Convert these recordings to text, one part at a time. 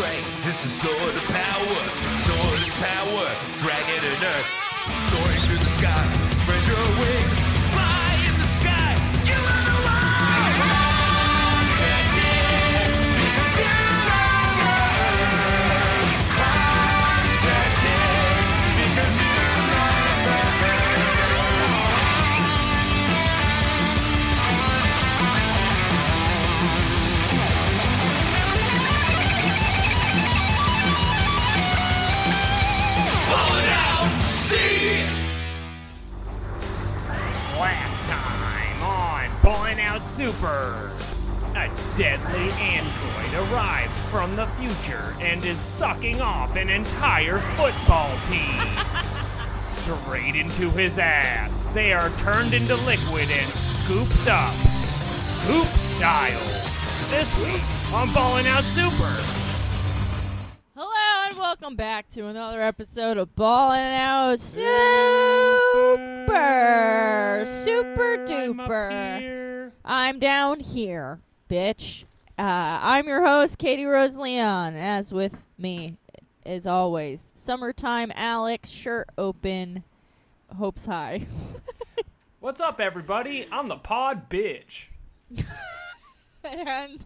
strength. It's a sword of power. Sword is power. Dragon and earth. Soaring through the sky. Spread your wings. Super, a deadly android arrived from the future and is sucking off an entire football team. Straight into his ass. They are turned into liquid and scooped up. Goop style. This week on Ballin' Out Super. Hello and welcome back to another episode of Ballin' Out Super Super I'm up Duper. I'm down here, bitch. Uh, I'm your host, Katie Rose Leon. As with me, as always, summertime Alex, shirt open, hopes high. What's up, everybody? I'm the pod bitch. and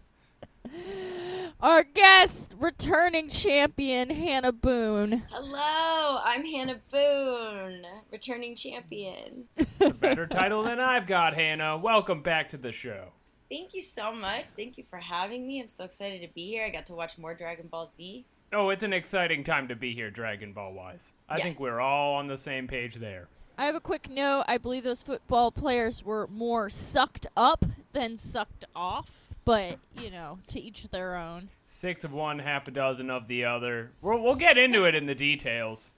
our guest, returning champion Hannah Boone. Hello, I'm Hannah Boone, returning champion. It's a better title than I've got, Hannah. Welcome back to the show. Thank you so much. Thank you for having me. I'm so excited to be here. I got to watch more Dragon Ball Z. Oh, it's an exciting time to be here, Dragon Ball wise. I think we're all on the same page there. I have a quick note. I believe those football players were more sucked up than sucked off, but you know, to each their own. Six of one, half a dozen of the other. We'll, we'll get into it in the details.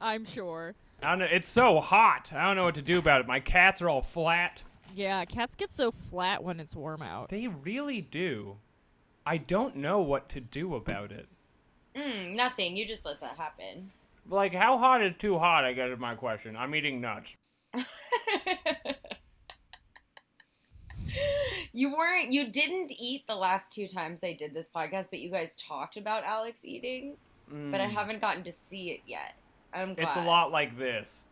I'm sure. I don't know. It's so hot. I don't know what to do about it. My cats are all flat. Yeah, cats get so flat when it's warm out. They really do. I don't know what to do about it. Mm, nothing. You just let that happen. Like, how hot is too hot? I guess is my question. I'm eating nuts. you weren't. You didn't eat the last two times I did this podcast, but you guys talked about Alex eating. But I haven't gotten to see it yet. I'm glad. Mm. It's a lot like this.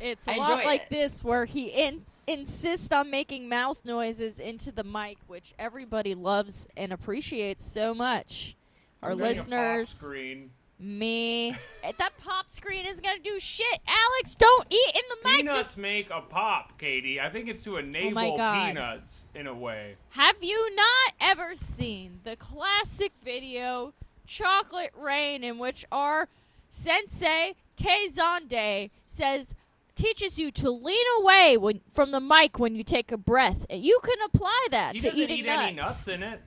It's a I lot like it. this where he in- insists on making mouth noises into the mic, which everybody loves and appreciates so much. Our I'm getting a pop listeners, screen. Me. Eh, that pop screen isn't gonna do shit. Alex, don't eat in the mic. Peanuts Just make a pop, Katie. I think it's to enable God. peanuts in a way. Have you not ever seen the classic video Chocolate Rain in which our sensei Tay Zonday says teaches you to lean away when, from the mic when you take a breath. And You can apply that He to doesn't eating eat nuts. any nuts in it.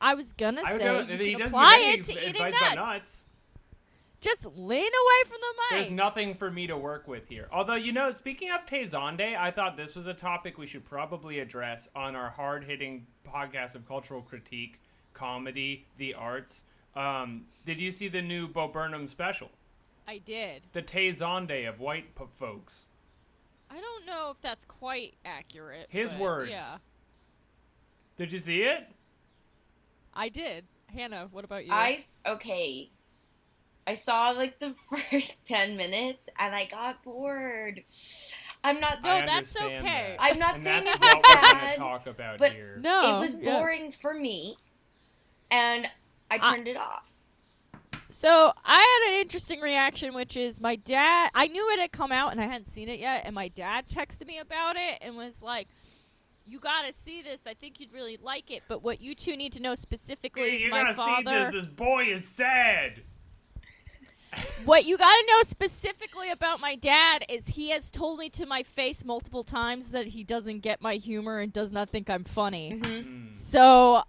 I was gonna I say don't, you can apply it to eating nuts. nuts. Just lean away from the mic. There's nothing for me to work with here. Although, you know, speaking of Tay Zonday, I thought this was a topic we should probably address on our hard hitting podcast of cultural critique, comedy, the arts. Um, did you see the new Bo Burnham special? I did. The Tay Zonday of white p- folks. I don't know if that's quite accurate. His but words. Yeah, Did you see it? I did. Hannah, what about you? I s- okay. I saw like the first ten minutes and I got bored. I'm not. No, that's okay. that. I'm not and saying that's it was what we're going bad, to talk about but here. no, it was yeah. boring for me, and I I- turned it off. So I had an interesting reaction, which is my dad. I knew it had come out and I hadn't seen it yet, and my dad texted me about it and was like, "You gotta see this. I think you'd really like it. But what you two need to know specifically Hey, is you my gotta father. see this. This boy is sad. What you gotta know specifically about my dad is he has told me to my face multiple times that he doesn't get my humor and does not think I'm funny. Mm-hmm. So,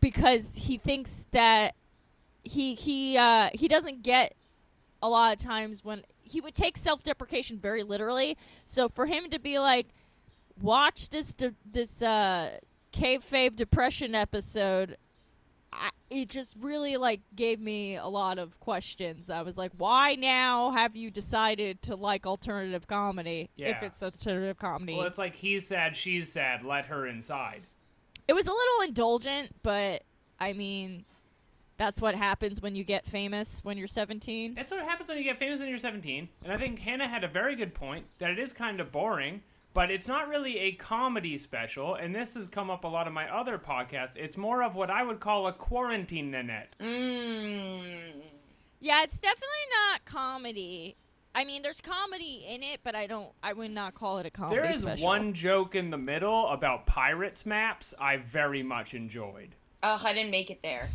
because he thinks that he he uh, he doesn't get a lot of times when he would take self deprecation very literally. So for him to be like, watch this de- this uh, kayfabe depression episode. I, it just really like gave me a lot of questions. I was like, "Why now have you decided to like alternative comedy? If Yeah. it's alternative comedy, Well, it's like he's sad, she's sad. Let her inside. It was a little indulgent, but I mean, that's what happens when you get famous when you're 17. That's what happens when you get famous when you're 17. And I think Hannah had a very good point that it is kind of boring, but it's not really a comedy special. And this has come up a lot of my other podcasts. It's more of what I would call a quarantine Nanette. Mm. Yeah, it's definitely not comedy. I mean, there's comedy in it, but I don't. I would not call it a comedy. There is special. one joke in the middle about pirates maps I very much enjoyed. Oh, I didn't make it there.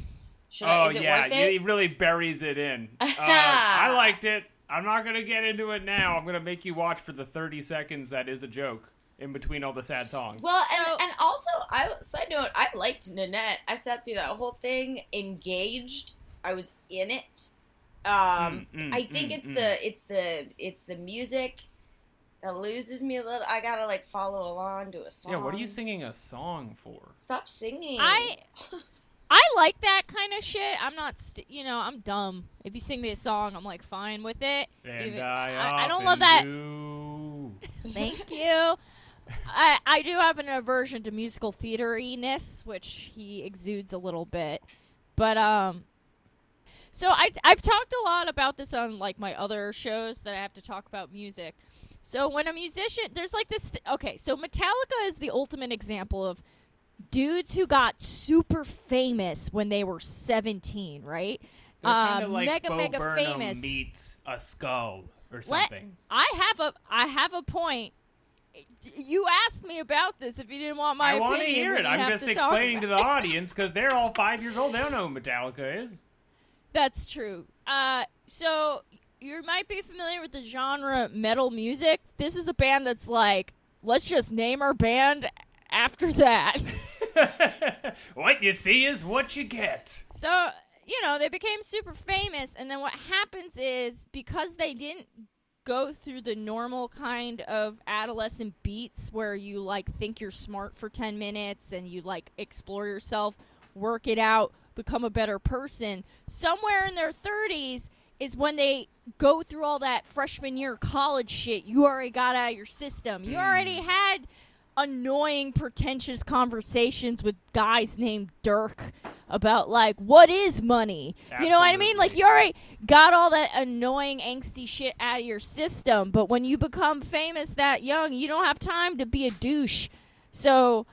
Should oh I, is it yeah, worth it? he really buries it in. Uh, I liked it. I'm not gonna get into it now. I'm gonna make you watch for the 30 seconds that is a joke in between all the sad songs. Well, So- and, and also, I side note, I liked Nanette. I sat through that whole thing, engaged. I was in it. Um, Mm, mm, I think mm, it's mm. the it's the it's the music that loses me a little. I gotta like follow along to a song. yeah, what are you singing a song for? Stop singing. I I like that kind of shit. I'm not, st- you know, I'm dumb. If you sing me a song, I'm like fine with it. And Even- I, I, I don't love that. do. Thank you. I I do have an aversion to musical theateriness, which he exudes a little bit. But um so I I've talked a lot about this on like my other shows that I have to talk about music. So when a musician there's like this th- okay, so Metallica is the ultimate example of dudes who got super famous when they were 17, right? Uh, like mega Bo mega Burnham famous. meets a skull or Let- something. I have a I have a point. You asked me about this. If you didn't want my I want to hear it. I'm just to explaining to the audience because they're all five years old. They don't know who Metallica is. That's true. Uh, so you might be familiar with the genre metal music. This is a band that's like, let's just name our band after that. what you see is what you get. So, you know, they became super famous, and then what happens is because they didn't go through the normal kind of adolescent beats where you like think you're smart for 10 minutes and you like explore yourself, work it out, become a better person, somewhere in their 30s is when they go through all that freshman year college shit you already got out of your system. You already hmm. had annoying, pretentious conversations with guys named Dirk about like what is money. You know what I mean? Like you already got all that annoying, angsty shit out of your system, but when you become famous that young, you don't have time to be a douche. So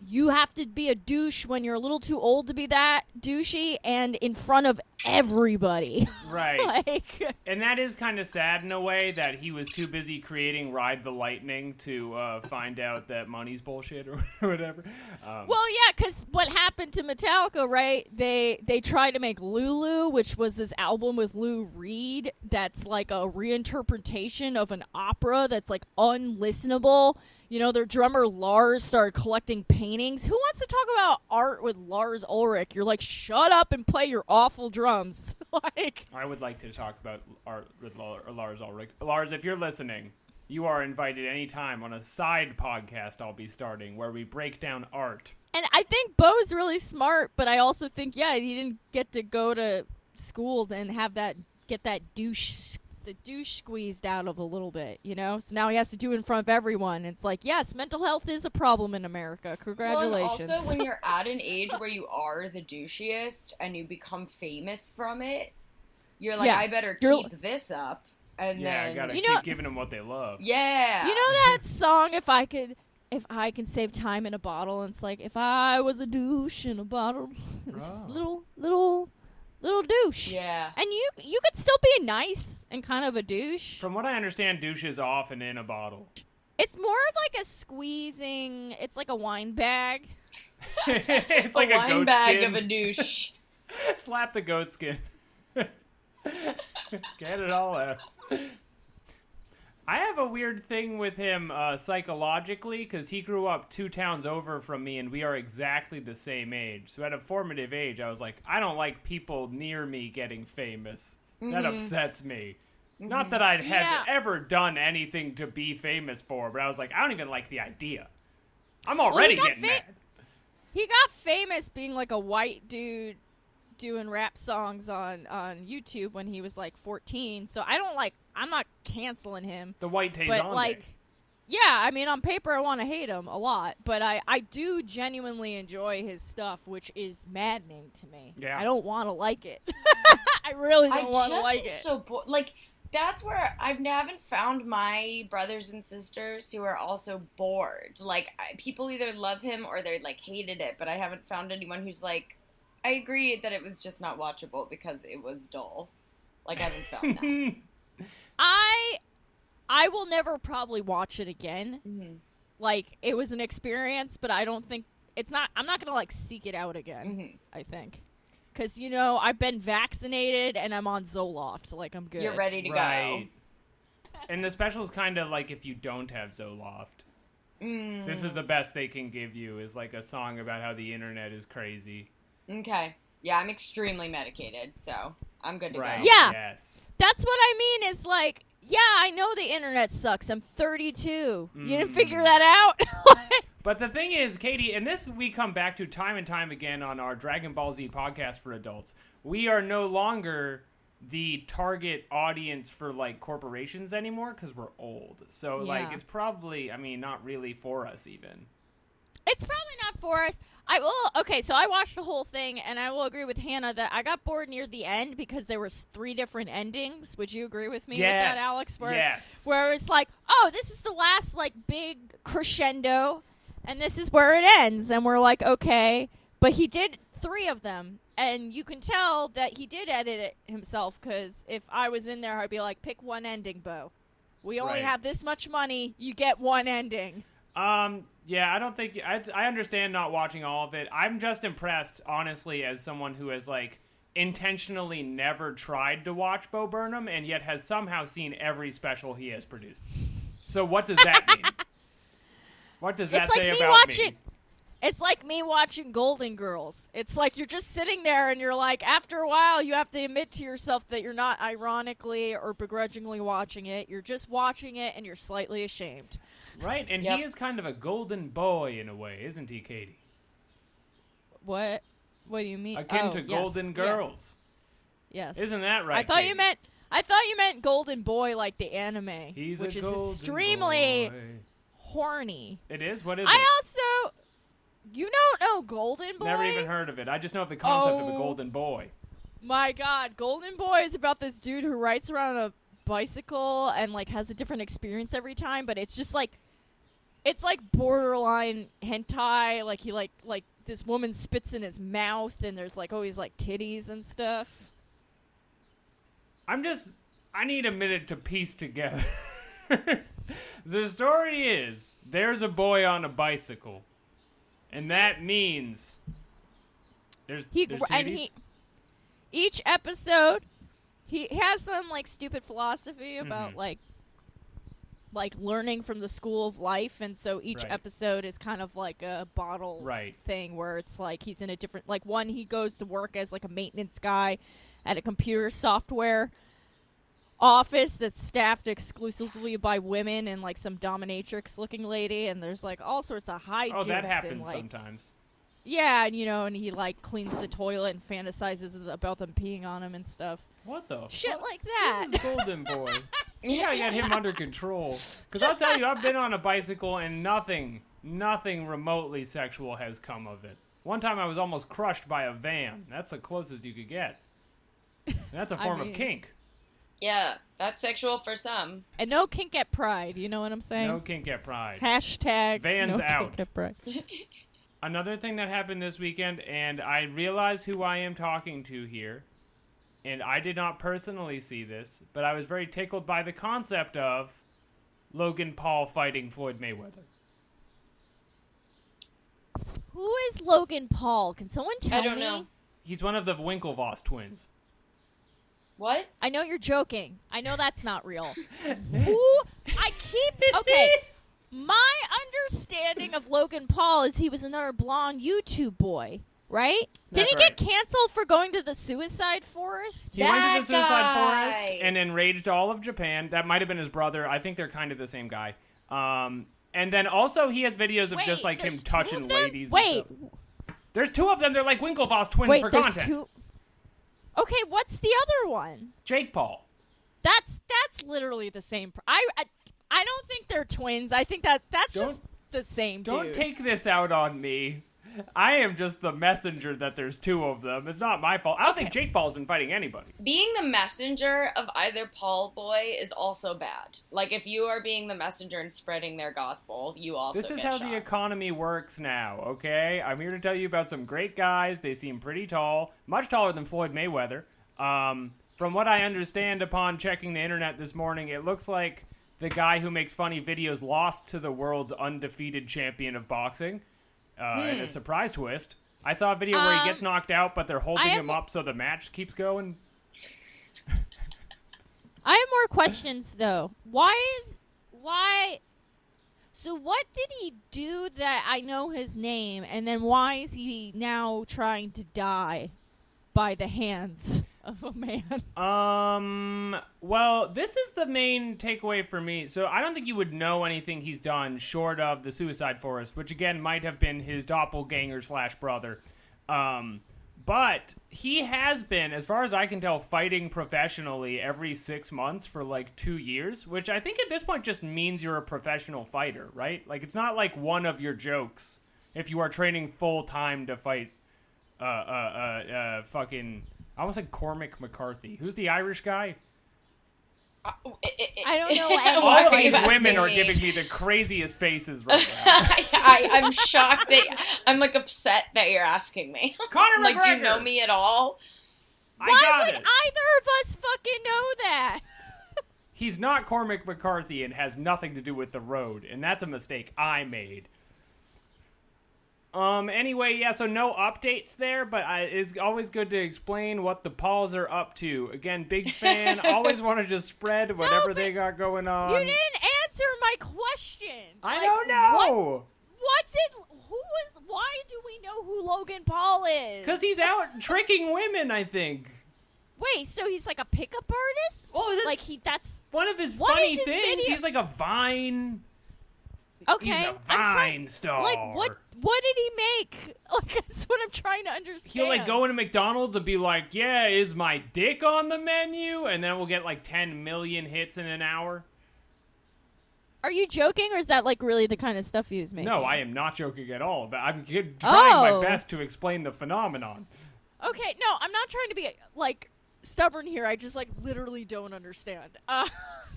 you have to be a douche when you're a little too old to be that douchey and in front of everybody. Right. like And that is kind of sad in a way that he was too busy creating Ride the Lightning to uh, find out that money's bullshit or whatever. Um, Well, yeah, because what happened to Metallica, right? They they tried to make Lulu, which was this album with Lou Reed, that's like a reinterpretation of an opera that's like unlistenable. You know, their drummer Lars started collecting paintings. Who wants to talk about art with Lars Ulrich? You're like, shut up and play your awful drums. like, I would like to talk about art with Lars Ulrich. Lars, if you're listening, you are invited anytime on a side podcast I'll be starting where we break down art. And I think Bo's really smart, but I also think yeah, he didn't get to go to school and have that get that douche the douche squeezed out of a little bit, you know. So now he has to do it in front of everyone. It's like yes, mental health is a problem in America. Congratulations. Well, also when you're at an age where you are the douchiest and you become famous from it, you're like, Yeah. I better You're- keep this up. And yeah, I then, gotta You keep know- giving them what they love. yeah, you know that song if I could if I can save time in a bottle and it's like if I was a douche in a bottle just little little little douche. yeah. And you you could still be nice and kind of a douche. From what I understand, douche is off and in a bottle. It's more of like a squeezing. It's like a wine bag. it's like a a, wine goat bag skin. of a douche. Slap the goat skin. Get it all out. I have a weird thing with him uh, psychologically because he grew up two towns over from me and we are exactly the same age. So at a formative age, I was like, I don't like people near me getting famous. That upsets me. Not that I had Yeah. ever done anything to be famous for, but I was like, I don't even like the idea. I'm already got getting fa- mad. He got famous being like a white dude doing rap songs on on YouTube when he was like 14. So I don't like. I'm not canceling him. The white Tay But Zonday. like, yeah, I mean, on paper, I want to hate him a lot, but I, I do genuinely enjoy his stuff, which is maddening to me. Yeah. I don't want to like it. I really I don't want to just like it. so bo- like that's where I haven't found my brothers and sisters who are also bored. Like I, people either love him or they like hated it, but I haven't found anyone who's like. I agree that it was just not watchable because it was dull. Like I haven't found that. I, I will never probably watch it again. Mhm. Like it was an experience, but I don't think it's not. I'm not gonna like seek it out again. Mhm. I think. Because you know I've been vaccinated and I'm on Zoloft, like I'm good. You're ready to right. And the special is kind of like if you don't have Zoloft. Mm, This is the best they can give you is like a song about how the internet is crazy. okay. Yeah, I'm extremely medicated, so I'm good to Right. go. Yeah. Yes. That's what I mean. Is like, yeah, I know the internet sucks. I'm 32. You didn't figure Mm. that out. But the thing is, Katie, and this we come back to time and time again on our Dragon Ball Z podcast for adults. We are no longer the target audience for like corporations anymore because we're old. So like it's probably, I mean, not really for us even. it's probably not for us. I will. Okay, so I watched the whole thing, and I will agree with Hannah that I got bored near the end because there was three different endings. Would you agree with me yes. with that, Alex? Where, yes. where it's like, oh, this is the last like big crescendo, and this is where it ends, and we're like, okay, but he did three of them, and you can tell that he did edit it himself because if I was in there, I'd be like, pick one ending, Bo. We only Right. have this much money. You get one ending. Um, yeah, I don't think I, I understand not watching all of it. I'm just impressed, honestly, as someone who has like intentionally never tried to watch Bo Burnham and yet has somehow seen every special he has produced. So what does that mean? what does that it's like say me about watching. me? It's like me watching Golden Girls. It's like you're just sitting there and you're like, after a while, you have to admit to yourself that you're not ironically or begrudgingly watching it. You're just watching it and you're slightly ashamed. Right, and Yep. he is kind of a golden boy in a way, isn't he, Katie? What? What do you mean? Akin Oh, to yes, Golden yeah, Girls, yes. isn't that right? I thought Katie? you meant. I thought you meant Golden Boy, like the anime, He's which a is extremely boy. horny. It is. What is I it? also, you don't know Golden Boy? Never even heard of it. I just know of the concept of a Oh. golden boy. My God, Golden Boy is about this dude who rides around on a bicycle and like has a different experience every time, but it's just like it's like borderline hentai. Like he like like this woman spits in his mouth and there's like always like titties and stuff. I'm just. I need a minute to piece together. the story is there's a boy on a bicycle, and that means there's He there's and he each episode he has some like stupid philosophy about Mhm. like like learning from the school of life and so each Right. episode is kind of like a bottle Right. thing where it's like he's in a different like one he goes to work as like a maintenance guy at a computer software office that's staffed exclusively by women and like some dominatrix looking lady and there's like all sorts of hijinks Oh, that and, happens like, sometimes. yeah, and you know, and he like cleans the toilet and fantasizes about them peeing on him and stuff. What the Shit fuck? like that. This is Golden Boy. You gotta get him under control. Because I'll tell you, I've been on a bicycle and nothing, nothing remotely sexual has come of it. One time I was almost crushed by a van. That's the closest you could get. And that's a form mean- of kink. Yeah, that's sexual for some. and no kink at pride. You know what I'm saying? No kink at Pride. Hashtag Vans no out. Kink at pride. Another thing that happened this weekend, and I realize who I am talking to here, and I did not personally see this, but I was very tickled by the concept of Logan Paul fighting Floyd Mayweather. Who is Logan Paul? Can someone tell me? I don't me? know. He's one of the Winklevoss twins. What? I know you're joking. I know that's not real. Who? I keep okay. My understanding of Logan Paul is he was another blonde YouTube boy, right? Did That's he right. get canceled for going to the suicide forest? He went to the Suicide guy. Forest and enraged all of Japan. That might have been his brother. I think they're kind of the same guy. Um, and then also he has videos of Wait, just like him there's two touching of them? ladies. and Wait, stuff. there's two of them. They're like Winklevoss twins wait, for there's content. two. Okay, what's the other one? Jake Paul. That's that's literally the same. Pr- I, I I don't think they're twins. I think that that's Don't- just the same Don't dude. take this out on me. I am just the messenger that there's two of them. It's not my fault. I don't think Jake Paul's been fighting anybody. being the messenger of either Paul boy is also bad. Like if you are being the messenger and spreading their gospel, you also This is how shot. the economy works now, okay? I'm here to tell you about some great guys. They seem pretty tall, much taller than Floyd Mayweather. Um, from what I understand upon checking the internet this morning, it looks like the guy who makes funny videos lost to the world's undefeated champion of boxing uh, in a surprise twist. I saw a video where he Um, gets knocked out, but they're holding him up so the match keeps going. I have more questions though. Why is why? So what did he do that I know his name, and then why is he now trying to die by the hands of a man? Um. Well, this is the main takeaway for me. So I don't think you would know anything he's done short of the Suicide Forest, which again might have been his doppelganger slash brother. Um, but he has been, as far as I can tell, fighting professionally every six months for like two years, which I think at this point just means you're a professional fighter, right? Like it's not like one of your jokes if you are training full time to fight. Uh, uh, uh, uh, fucking. I almost said Cormac McCarthy. Who's the Irish guy? Uh, I don't know Why All are you these women are giving me the craziest faces right now. I, I'm shocked that I'm like upset that you're asking me. Conor I'm like, do you know me at all? I why would it. either of us fucking know that? He's not Cormac McCarthy and has nothing to do with the road, and that's a mistake I made. Um. Anyway, yeah. So no updates there, but I, it's always good to explain what the Pauls are up to. Again, big fan. always want to just spread whatever they got going on. you didn't answer my question. I Like, don't know. What, what did? Who was? Why do we know who Logan Paul is? Cause he's out tricking women. I think Wait, so he's like a pickup artist? Oh, that's- like he that's one of his funny his things. video- He's like a Vine. Okay. He's a trying- star. Like what? What did he make? Like that's what I'm trying to understand. He'll like go into McDonald's and be like, "Yeah, is my dick on the menu?" And then we'll get like 10 million hits in an hour. Are you joking, or is that like really the kind of stuff he was making? No, I am not joking at all. But I'm trying Oh. my best to explain the phenomenon. Okay, no, I'm not trying to be like stubborn here. I just like literally don't understand. Uh,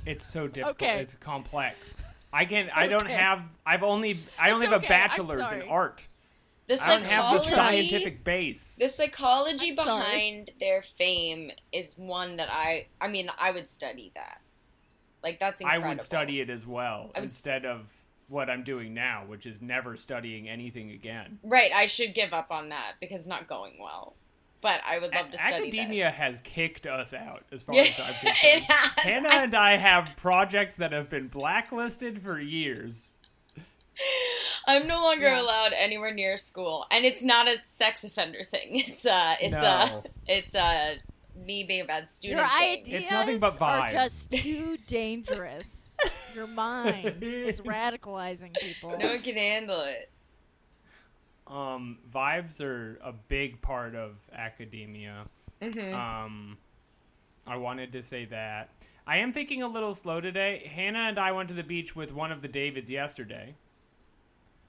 It's so difficult. Okay. It's complex. I can't. I don't have. I've only. I only It's have a okay, I'm bachelor's in sorry. art. The I don't have the psychology. scientific base. The psychology I'm sorry. behind their fame is one that I. I mean, I would study that. Like that's incredible. I would study it as well I would s- instead of what I'm doing now, which is never studying anything again. Right, I should give up on that because it's not going well. But I would love to study Academia this. has kicked us out, as far as I'm concerned. it has. Hannah and I have projects that have been blacklisted for years. I'm no longer Yeah. allowed anywhere near school, and it's not a sex offender thing. It's uh, it's No. uh, it's uh, me being a bad student. your thing. ideas It's nothing but are just too dangerous. Your mind is radicalizing people. No one can handle it. Um, vibes are a big part of academia. Mhm. Um, I wanted to say that. I am thinking a little slow today. Hannah and I went to the beach with one of the Davids yesterday.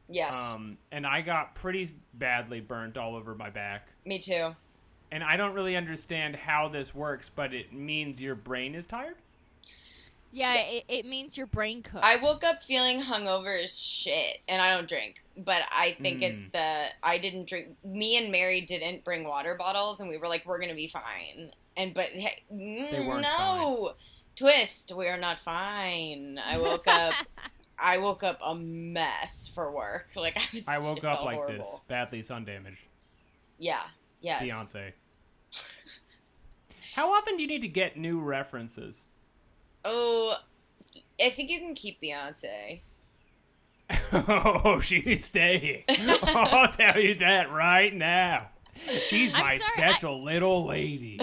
Yes, Um, and I got pretty badly burnt all over my back. me too. And I don't really understand how this works, but it means your brain is tired? Yeah, it, it means your brain cooked. I woke up feeling hungover as shit, and I don't drink. But I think it's Mm. the I didn't drink. Me and Mary didn't bring water bottles, and we were like, we're gonna be fine. And but hey, weren't no twist. We are not fine. I woke up. I woke up a mess for work. Like I was. I woke up like horrible. this, badly sun damaged. Yeah. Yes. Beyonce. How often do you need to get new references? Oh, I think you can keep Beyonce. oh, she's staying. I'll tell you that right now. She's I'm my sorry, I- special little lady.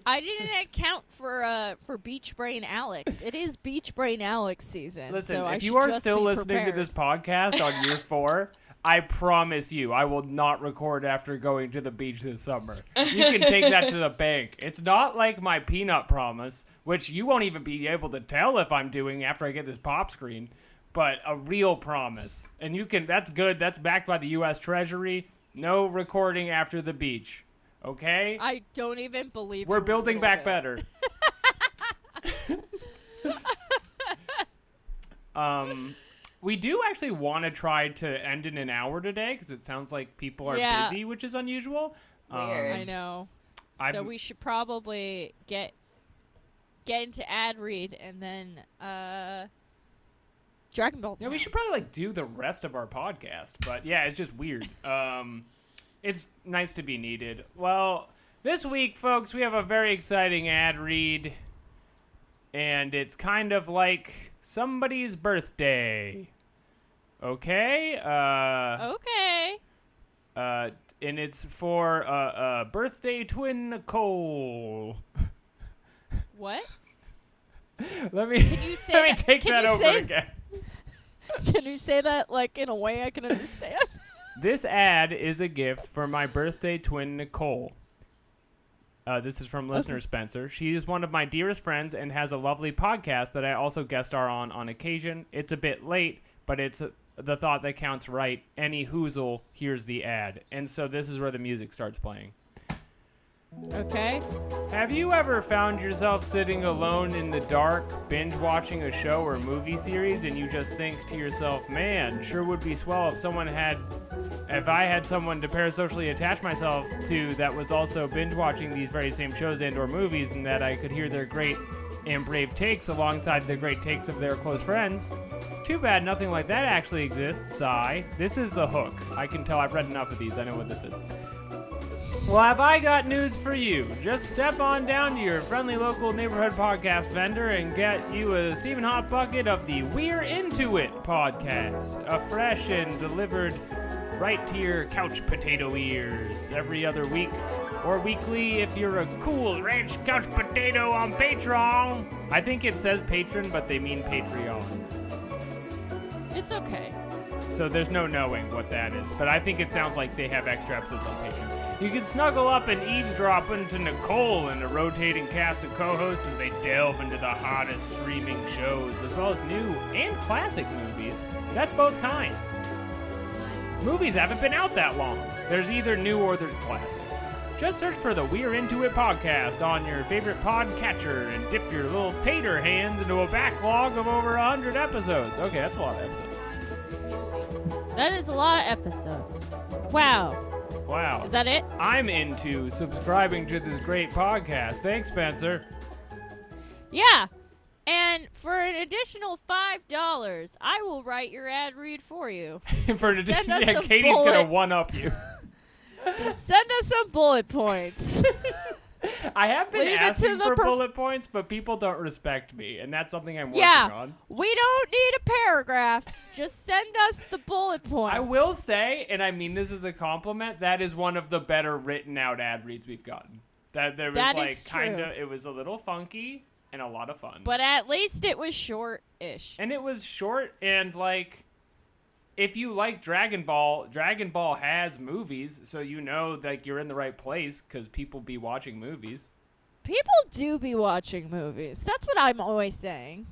I didn't account for uh for Beach Brain Alex. It is Beach Brain Alex season. Listen, so I if you are still be listening to this podcast on year four, I promise you, I will not record after going to the beach this summer. You can take that to the bank. It's not like my peanut promise, which you won't even be able to tell if I'm doing after I get this pop screen, but a real promise. And you can, that's good. That's backed by the U.S. Treasury. No recording after the beach. Okay? I don't even believe We're building back bit. better. um, we do actually want to try to end in an hour today because it sounds like people are Yeah. busy, which is unusual. Weird. Um, I know. so I'm- we should probably get get into ad read and then uh Dragon Ball. yeah, we Town. should probably like do the rest of our podcast, but yeah, it's just weird. Um, it's nice to be needed. Well, this week, folks, we have a very exciting ad read, and it's kind of like somebody's birthday. Okay. Uh. Okay. Uh, and it's for uh, uh, birthday twin Nicole. What? Let me Can you say let me take can that over say- again. Can you say that like in a way I can understand? This ad is a gift for my birthday twin Nicole. Uh, this is from listener Spencer. She is one of my dearest friends and has a lovely podcast that I also guest star on on occasion. It's a bit late, but it's the thought that counts right. Any hoozle hears the ad. And so this is where the music starts playing. okay. Have you ever found yourself sitting alone in the dark, binge watching a show or movie series, and you just think to yourself, man, sure would be swell if someone had. If I had someone to parasocially attach myself to that was also binge watching these very same shows and or movies and that I could hear their great and brave takes alongside the great takes of their close friends. Too bad nothing like that actually exists, sigh. This is the hook. I can tell I've read enough of these, I know what this is. Well, have I got news for you? Just step on down to your friendly local neighborhood podcast vendor and get you a Stephen Hot Bucket of the We're Into It podcast. A fresh and delivered right to your couch potato ears every other week or weekly if you're a cool ranch couch potato on Patreon. I think it says patron, but they mean Patreon. It's okay. So there's no knowing what that is, but I think it sounds like they have extra episodes on Patreon. You can snuggle up and eavesdrop into Nicole and a rotating cast of co-hosts as they delve into the hottest streaming shows, as well as new and classic movies. That's both kinds. Movies haven't been out that long. There's either new or there's classic. Just search for the We're Into It podcast on your favorite podcatcher and dip your little tater hands into a backlog of over 100 episodes. Okay, that's a lot of episodes. That is a lot of episodes. Wow. Wow. Is that it? I'm into subscribing to this great podcast. Thanks, Spencer. Yeah. And for an additional five dollars, I will write your ad read for you. For an Send addition, us yeah, Katie's gonna one up you. Send us some bullet points. I have been Leave asking for prof- bullet points, but people don't respect me, and that's something I'm working yeah. on. We don't need a paragraph. Just send us the bullet points. I will say, and I mean this as a compliment, that is one of the better written out ad reads we've gotten. That there was That like kind of it was a little funky and a lot of fun. But at least it was short-ish. and it was short and like if you like Dragon Ball, Dragon Ball has movies, so you know that you're in the right place because people be watching movies. People do be watching movies. That's what I'm always saying.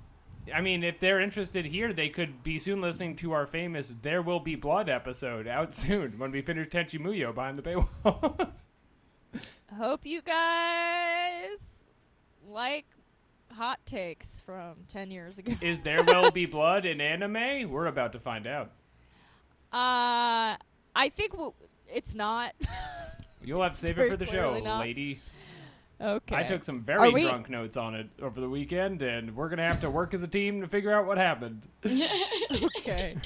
I mean, if they're interested here, they could be soon listening to our famous "There Will Be Blood" episode out soon when we finish Tenchi Muyo behind the paywall. Hope you guys like hot takes from 10 years ago. Is "There Will Be Blood" in anime? We're about to find out. Uh, I think w- it's not. You'll have to save it for the show, not. lady. okay. I took some very we- drunk notes on it over the weekend, and we're gonna have to work as a team to figure out what happened. okay.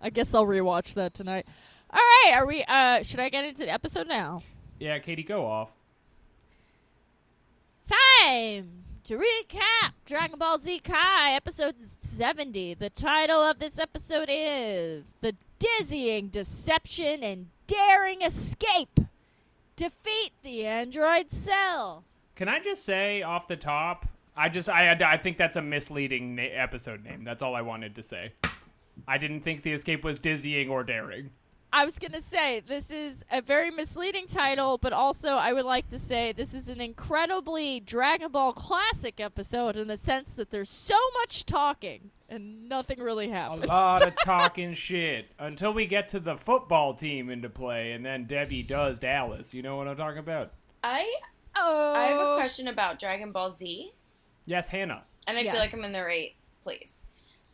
I guess I'll rewatch that tonight. All right, are we? Uh, should I get into the episode now? Yeah, Katie, go off. Time to recap Dragon Ball Z Kai episode 70. The title of this episode is The Dizzying Deception and Daring Escape. Defeat the android cell. Can I just say off the top? I just I I think that's a misleading na- episode name. That's all I wanted to say. I didn't think the escape was dizzying or daring. I was gonna say this is a very misleading title, but also I would like to say this is an incredibly Dragon Ball classic episode in the sense that there's so much talking and nothing really happens. A lot of talking shit until we get to the football team into play, and then Debbie does Dallas. You know what I'm talking about? I oh, I have a question about Dragon Ball Z, Yes, Hannah. and I Yes. feel like I'm in the right place.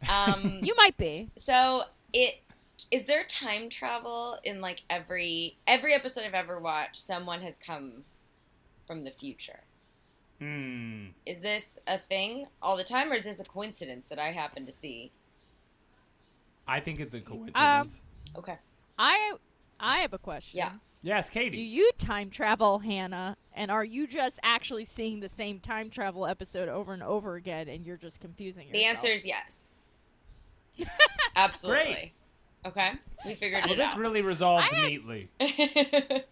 Um, You might be. so it is there time travel in like every every episode I've ever watched. Someone has come from the future. Hmm. Is this a thing all the time, or is this a coincidence that I happen to see? I think it's a coincidence. Okay. I I have a question. Yeah. yes, Katie. Do you time travel, Hannah? And are you just actually seeing the same time travel episode over and over again, and you're just confusing yourself? The answer is yes. Absolutely. Okay. We figured well, it this out. really resolved I had- neatly. I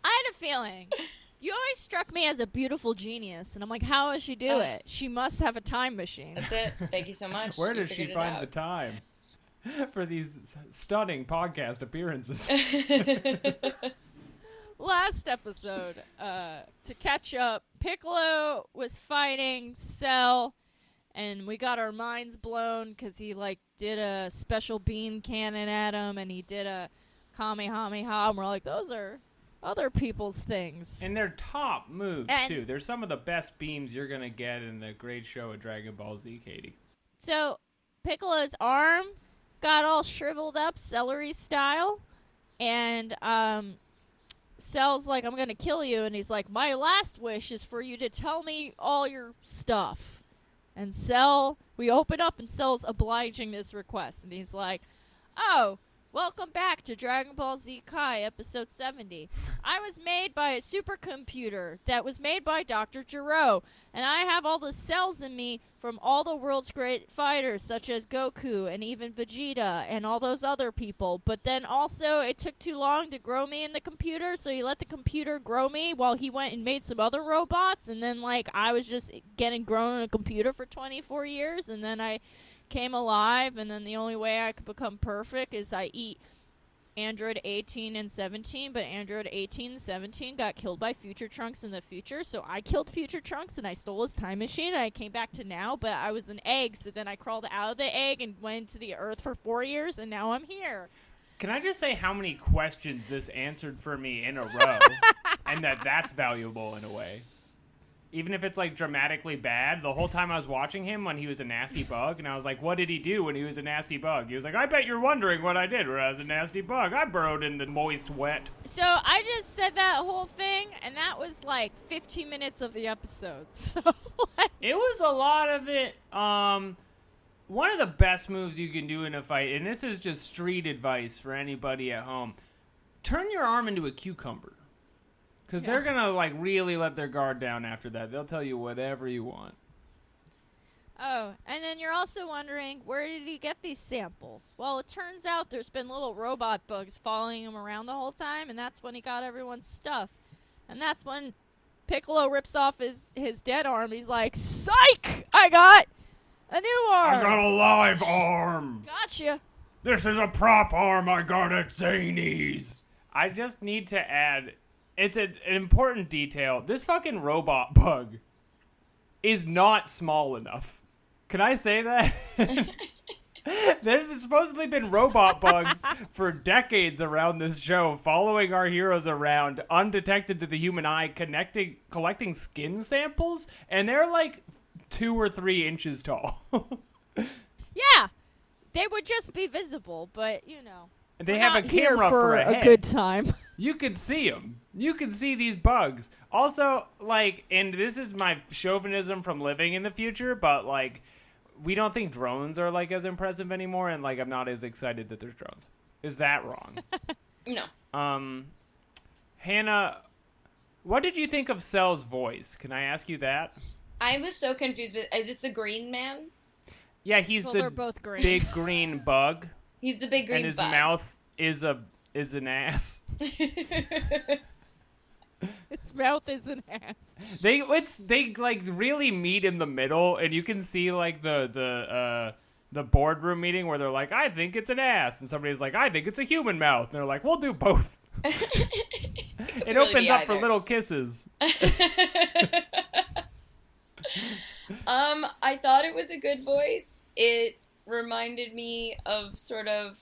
had a feeling. You always struck me as a beautiful genius, and I'm like, how does she do Uh, it? She must have a time machine. That's it. Thank you so much. Where You does she figured it find out. the time for these s- stunning podcast appearances? Last episode, uh, to catch up, Piccolo was fighting Cell, and we got our minds blown because he like did a special beam cannon at him, and he did a kamehameha, and we're like, those are other people's things. and they're top moves And- too. They're some of the best beams you're gonna get in the great show of Dragon Ball Z, Katie. So Piccolo's arm got all shriveled up, celery style, and um, Cell's like, "I'm gonna kill you," and he's like, "My last wish is for you to tell me all your stuff." And Cell, we open up, and Cell's obliging this request, and he's like, "Oh." Welcome back to Dragon Ball Z Kai episode 70. I was made by a supercomputer that was made by Dr. Gero, and I have all the cells in me from all the world's great fighters, such as Goku and even Vegeta and all those other people. But then also, it took too long to grow me in the computer, so he let the computer grow me while he went and made some other robots. And then, like, I was just getting grown in a computer for 24 years, and then I came alive. And then the only way I could become perfect is I eat Android 18 and 17, but Android 18 and 17 got killed by Future Trunks in the future. So I killed Future Trunks and I stole his time machine and I came back to now, but I was an egg. So then I crawled out of the egg and went to the earth for four years and now I'm here. Can I just say how many questions this answered for me in a row, and that that's valuable in a way? Even if it's like dramatically bad, the whole time I was watching him when he was a nasty bug, and I was like, "What did he do when he was a nasty bug?" He was like, "I bet you're wondering what I did when I was a nasty bug. I burrowed in the moist wet." So I just said that whole thing and that was like 15 minutes of the episode. So like, It was a lot of it. Um, one of the best moves you can do in a fight, and this is just street advice for anybody at home: turn your arm into a cucumber, because they're gonna like really let their guard down after that. They'll tell you whatever you want. Oh, and then you're also wondering where did he get these samples? Well, it turns out there's been little robot bugs following him around the whole time, and that's when he got everyone's stuff. And that's when Piccolo rips off his his dead arm. He's like, "Psych! I got a new arm. I got a live arm. Gotcha." This is a prop arm I got at Zany's. I just need to add, it's a, an important detail. This fucking robot bug is not small enough. Can I say that? There's supposedly been robot bugs for decades around this show, following our heroes around, undetected to the human eye, connecting, collecting skin samples, and they're like two or three inches tall. Yeah, they would just be visible, but you know. They we're have a not here camera for, for a, a good time. You could see them. You could see these bugs. Also, like, and this is my chauvinism from living in the future, but like, we don't think drones are like as impressive anymore, and like, I'm not as excited that there's drones. Is that wrong? No. um, Hannah, what did you think of Cell's voice? Can I ask you that? I was so confused with is this the green man? Yeah, he's well, the they're both green. big green bug, He's the big green and his bug. mouth is a is an ass. Its mouth is an ass. They it's they like really meet in the middle, and you can see like the the uh the boardroom meeting where they're like, I think it's an ass, and somebody's like, I think it's a human mouth. And they're like, we'll do both. it really opens be up for little kisses. Um, I thought it was a good voice. It reminded me of sort of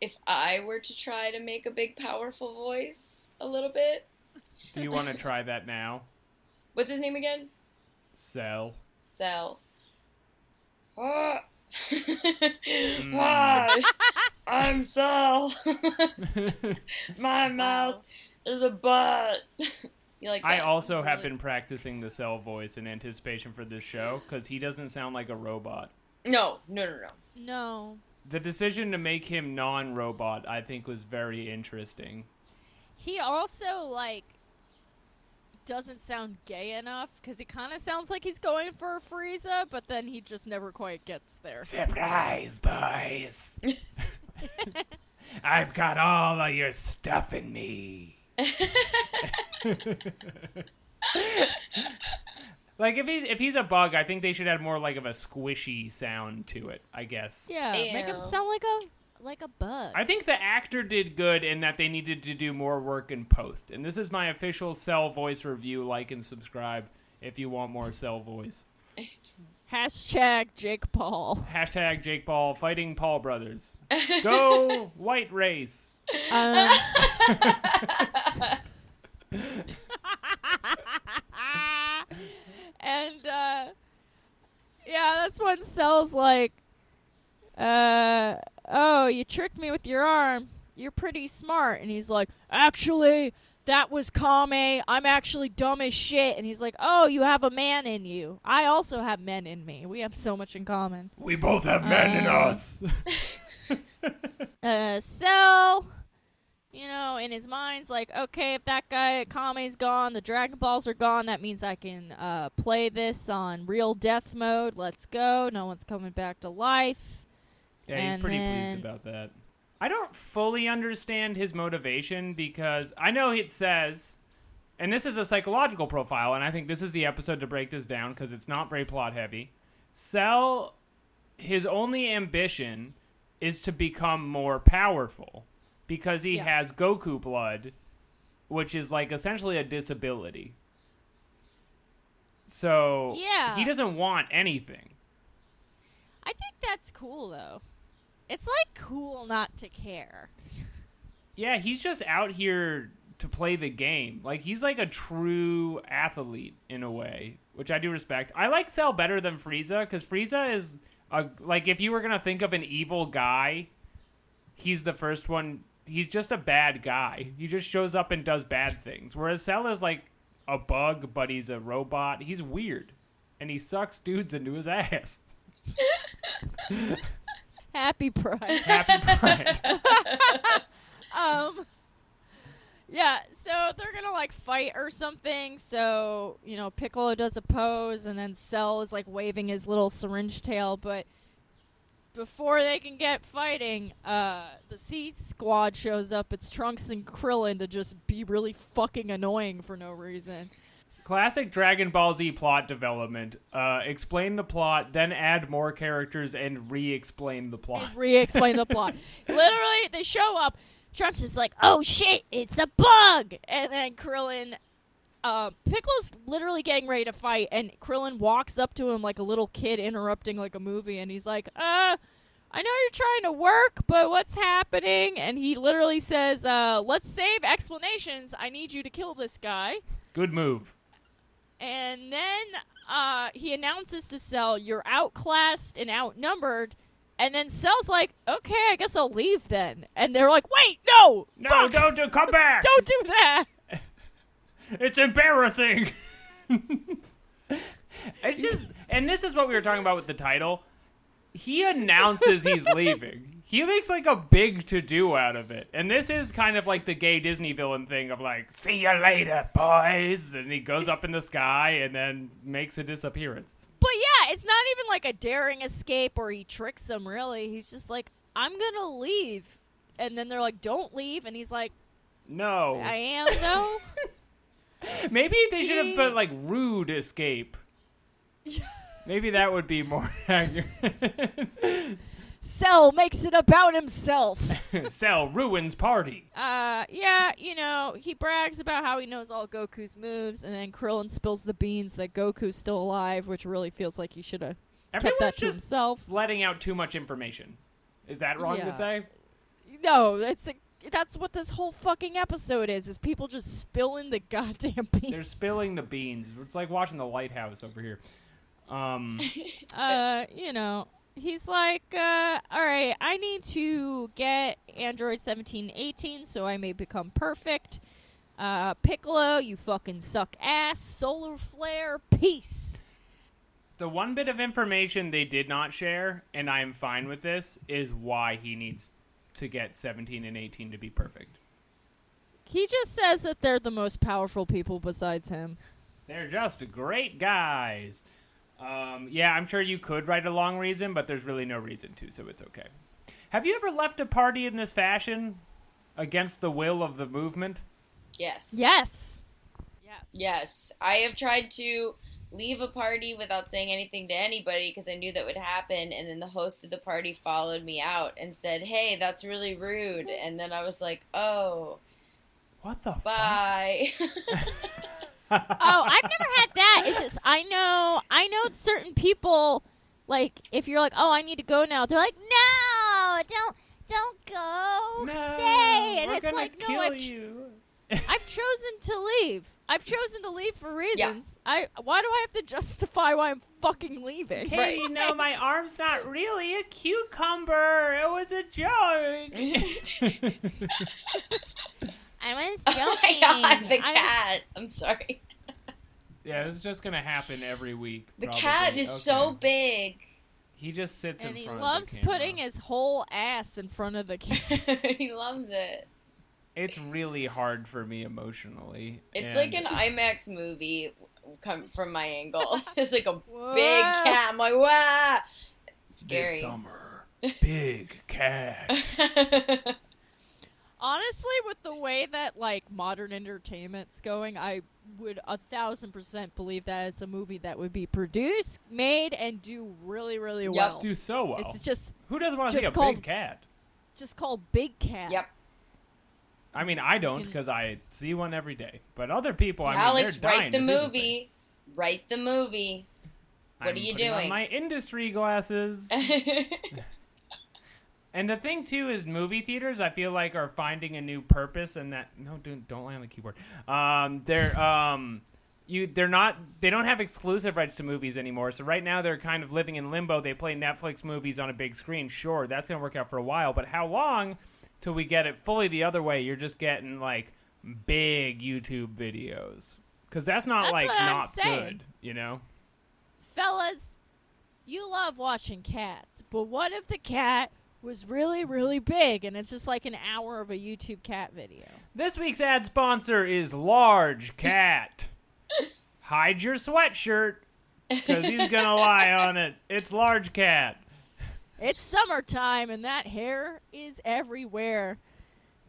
if I were to try to make a big, powerful voice a little bit. Do you want to try that now? What's his name again? Sell. Cell. Ah. Hi, I'm Cell. My mouth is a butt. You like that? I that? also have been practicing the Cell voice in anticipation for this show because he doesn't sound like a robot. No, no, no, no. No. The decision to make him non-robot, I think, was very interesting. He also like doesn't sound gay enough because he kind of sounds like he's going for a Frieza, but then he just never quite gets there. Surprise, boys! I've got all of your stuff in me. Like if he's if he's a bug, I think they should add more like of a squishy sound to it. I guess. Yeah, make him sound like a like a bug. I think the actor did good in that they needed to do more work in post. And this is my official Cell voice review. Like and subscribe if you want more Cell voice. Hashtag Jake Paul. Hashtag Jake Paul fighting Paul brothers. Go white race. Um, and uh, yeah, that's when Cell's like, uh, "Oh, you tricked me with your arm. You're pretty smart." And he's like, "Actually, that was Kami. I'm actually dumb as shit." And he's like, "Oh, you have a man in you. I also have men in me. We have so much in common." We both have men in Uh, us. uh, Cell, you know, in his mind's like, okay, if that guy Kami's gone, the Dragon Balls are gone. That means I can uh, play this on real death mode. Let's go. No one's coming back to life. Yeah, he's And pretty then- pleased about that. I don't fully understand his motivation because I know it says, and this is a psychological profile, and I think this is the episode to break this down because it's not very plot heavy. Cell, his only ambition is to become more powerful because he Yeah. has Goku blood, which is like essentially a disability. So Yeah. he doesn't want anything. I think that's cool, though. It's like cool not to care. Yeah, he's just out here to play the game. Like he's like a true athlete in a way, which I do respect. I like Cell better than Frieza because Frieza is a like if you were gonna think of an evil guy, he's the first one. He's just a bad guy. He just shows up and does bad things. Whereas Cell is like a bug, but he's a robot. He's weird, and he sucks dudes into his ass. Happy Pride. Happy Pride. um yeah so they're gonna like fight or something so you know piccolo does a pose and then cell is like waving his little syringe tail but before they can get fighting uh the c squad shows up it's trunks and krillin to just be really fucking annoying for no reason Classic Dragon Ball Z plot development. Uh, explain the plot, then add more characters and re-explain the plot. re-explain the plot. Literally, they show up. Trunks is like, "Oh shit, it's a bug!" And then Krillin, uh, Piccolo's literally getting ready to fight, and Krillin walks up to him like a little kid interrupting like a movie, and he's like, "Uh." I know you're trying to work, but what's happening? And he literally says, uh, let's save explanations. I need you to kill this guy. Good move. And then uh, he announces to Cell, "You're outclassed and outnumbered." And then Cell's like, "Okay, I guess I'll leave then." And they're like, "Wait, no, No, fuck, don't do. Come back. don't do that." It's embarrassing. it's just, and this is what we were talking about with the title. He announces he's leaving. He makes like a big to do out of it, and this is kind of like the gay Disney villain thing of like, "See you later, boys," and he goes up in the sky and then makes a disappearance. But yeah, it's not even like a daring escape or he tricks them. Really, he's just like, "I'm gonna leave," and then they're like, "Don't leave," and he's like, No, "I am though." maybe they should have put like rude escape. Maybe that would be more accurate. Cell makes it about himself. Cell ruins party. uh, yeah, you know, he brags about how he knows all Goku's moves, and then Krillin spills the beans that Goku's still alive, which really feels like he should have kept that to just himself. letting out too much information. Is that wrong Yeah. to say? No, it's a, that's what this whole fucking episode is: is people just spilling the goddamn beans. They're spilling the beans. It's like watching the lighthouse over here. Um, uh, you know, he's like, uh, all right, I need to get Android 17, 18 so I may become perfect. Uh, Piccolo, you fucking suck ass. Solar flare, peace. the one bit of information they did not share, and I am fine with this, is why he needs to get 17 and 18 to be perfect. He just says that they're the most powerful people besides him. They're just great guys. Um, yeah, I'm sure you could write a long reason, but there's really no reason to, so it's okay. Have you ever left a party in this fashion against the will of the movement? Yes. Yes. Yes. Yes. I have tried to leave a party without saying anything to anybody because I knew that would happen. And then the host of the party followed me out and said, Hey, that's really rude. And then I was like, Oh, What the fuck? bye. oh, I've never had that. It's just I know I know certain people like if you're like, "Oh, I need to go now." They're like, "No, don't don't go. No, Stay." And we're it's gonna like, "No, I've ch- you. I've chosen to leave. I've chosen to leave for reasons. I why do I have to justify why I'm fucking leaving?" Hey, you know, my arm's not really a cucumber. It was a joke. I was oh joking. my god, the I- cat. I'm sorry. yeah, this is just gonna happen every week. The probably. cat is so big. He just sits and in front loves of the camera. He loves putting his whole ass in front of the camera. he loves it. It's really hard for me emotionally. It's and like an IMAX movie come from my angle. Just like a big cat. I'm like, wow. It's this scary. summer. Big cat. Honestly, with the way that like modern entertainment's going, I would a thousand percent believe that it's a movie that would be produced, made, and do really, really Yep. well. Do so well. It's just Who doesn't want to see a called- big cat? just called Big Cat. yep. I mean, I don't because I see one every day. But other people, I mean, Alex, they're dying write the to see this movie. Write the movie. What I'm are you doing? my industry glasses. And the thing too is movie theaters I feel like are finding a new purpose and that no don't don't land on the keyboard. Um they're um you they're not they don't have exclusive rights to movies anymore. So right now they're kind of living in limbo. They play Netflix movies on a big screen. Sure, that's going to work out for a while, but how long till we get it fully the other way? You're just getting like big YouTube videos. Cuz that's not That's like not good, you know? Fellas, you love watching cats, but what if the cat was really, really big and it's just like an hour of a YouTube cat video? This week's ad sponsor is Large Cat. Hide your sweatshirt because he's gonna lie on it. It's Large Cat. It's summertime and that hair is everywhere.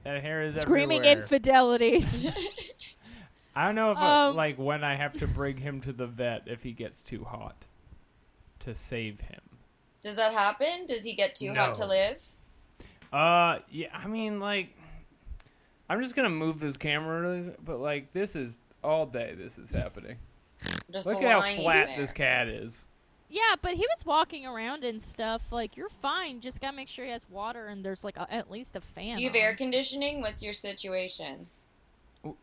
That hair is Screaming everywhere. infidelities. I don't know if uh, Um, like when I have to bring him to the vet if he gets too hot to save him. Does that happen? Does he get too hot to live? Uh, yeah. I mean, like, I'm just gonna move this camera, but like, this is all day. This is happening. Just Look at how flat this cat is. Yeah, but he was walking around and stuff. Like, you're fine. Just gotta make sure he has water and there's like a, at least a fan. Do you have on. air conditioning? What's your situation?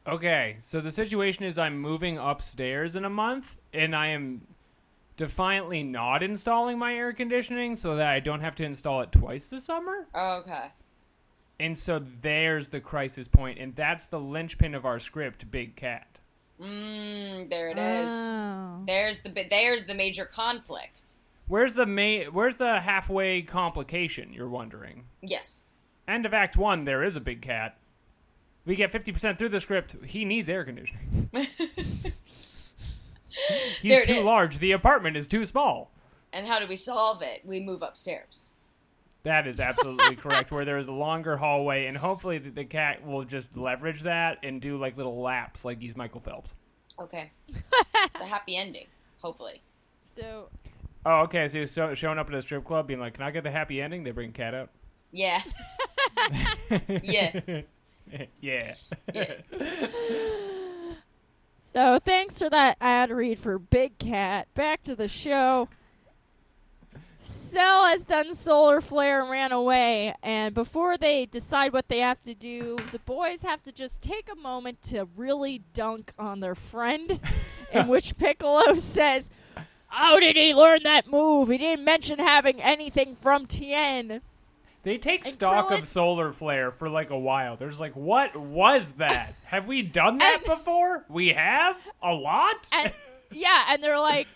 Okay, so the situation is I'm moving upstairs in a month, and I am defiantly not installing my air conditioning so that I don't have to install it twice this summer. Oh, okay. And so there's the crisis point, and that's the linchpin of our script, Big Cat. Mmm, there it is. Oh. There's the there's the major conflict. Where's the ma- Where's the halfway complication? You're wondering. Yes. End of Act One. There is a big cat. We get fifty percent through the script. He needs air conditioning. He's There too is. large. The apartment is too small. and how do we solve it? We move upstairs. That is absolutely correct. Where there is a longer hallway, and hopefully the, the cat will just leverage that and do like little laps, like he's Michael Phelps. Okay. the happy ending, hopefully. So, Oh, okay. So he's so, showing up at a strip club, being like, "Can I get the happy ending?" They bring Cat out. Yeah. yeah. yeah. Yeah. So thanks for that ad read for Big Cat. Back to the show. Cell has done solar flare and ran away, and before they decide what they have to do, the boys have to just take a moment to really dunk on their friend, in which Piccolo says, How did he learn that move? He didn't mention having anything from Tien. They take And stock Krillin- of solar flare for like a while. There's like, what was that? have we done that And- before? We have a lot. And yeah, and they're like,